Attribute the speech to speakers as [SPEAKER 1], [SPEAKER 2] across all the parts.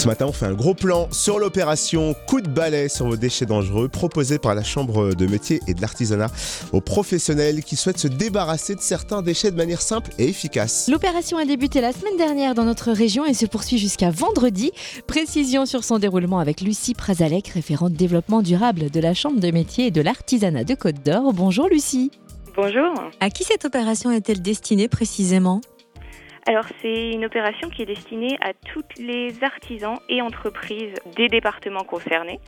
[SPEAKER 1] Ce matin, on fait un gros plan sur l'opération Coup de balai sur vos déchets dangereux proposée par la Chambre de métier et de l'artisanat aux professionnels qui souhaitent se débarrasser de certains déchets de manière simple et efficace.
[SPEAKER 2] L'opération a débuté la semaine dernière dans notre région et se poursuit jusqu'à vendredi. Précision sur son déroulement avec Lucie Prazalek, référente développement durable de la Chambre de métier et de l'artisanat de Côte d'Or. Bonjour Lucie.
[SPEAKER 3] Bonjour.
[SPEAKER 2] À qui cette opération est-elle destinée précisément?
[SPEAKER 3] Alors c'est une opération qui est destinée à tous les artisans et entreprises des départements concernés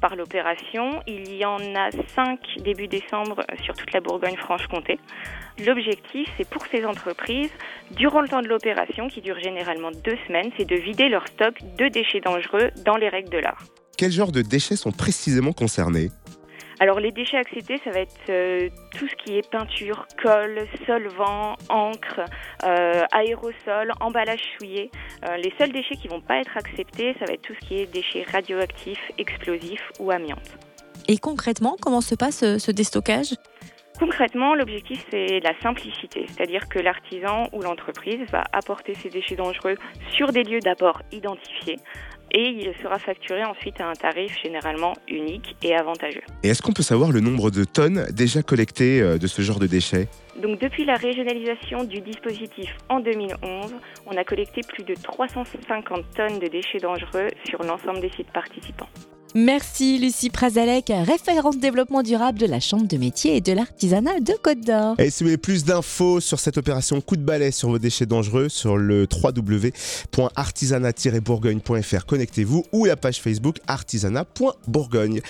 [SPEAKER 3] par l'opération. Il y en a cinq début décembre sur toute la Bourgogne-Franche-Comté. L'objectif, c'est pour ces entreprises, durant le temps de l'opération, qui dure généralement deux semaines, c'est de vider leur stock de déchets dangereux dans les règles de l'art.
[SPEAKER 1] Quels genres de déchets sont précisément concernés?
[SPEAKER 3] Alors les déchets acceptés, ça va être euh, tout ce qui est peinture, colle, solvant, encre, euh, aérosol, emballage souillé. Euh, les seuls déchets qui vont pas être acceptés, ça va être tout ce qui est déchets radioactifs, explosifs ou amiante.
[SPEAKER 2] Et concrètement, comment se passe ce déstockage?
[SPEAKER 3] Concrètement, l'objectif, c'est la simplicité, c'est-à-dire que l'artisan ou l'entreprise va apporter ses déchets dangereux sur des lieux d'abord identifiés et il sera facturé ensuite à un tarif généralement unique et avantageux.
[SPEAKER 1] Et est-ce qu'on peut savoir le nombre de tonnes déjà collectées euh, de ce genre de déchets?
[SPEAKER 3] Donc depuis la régionalisation du dispositif en 2011, on a collecté plus de 350 tonnes de déchets dangereux sur l'ensemble des sites participants.
[SPEAKER 2] Merci Lucie Prazalek, référente développement durable de la Chambre de métier et de l'artisanat de Côte d'Or.
[SPEAKER 1] Et si vous voulez plus d'infos sur cette opération coup de balai sur vos déchets dangereux, sur le www.artisanat-bourgogne.fr, connectez-vous ou la page Facebook artisanat.bourgogne.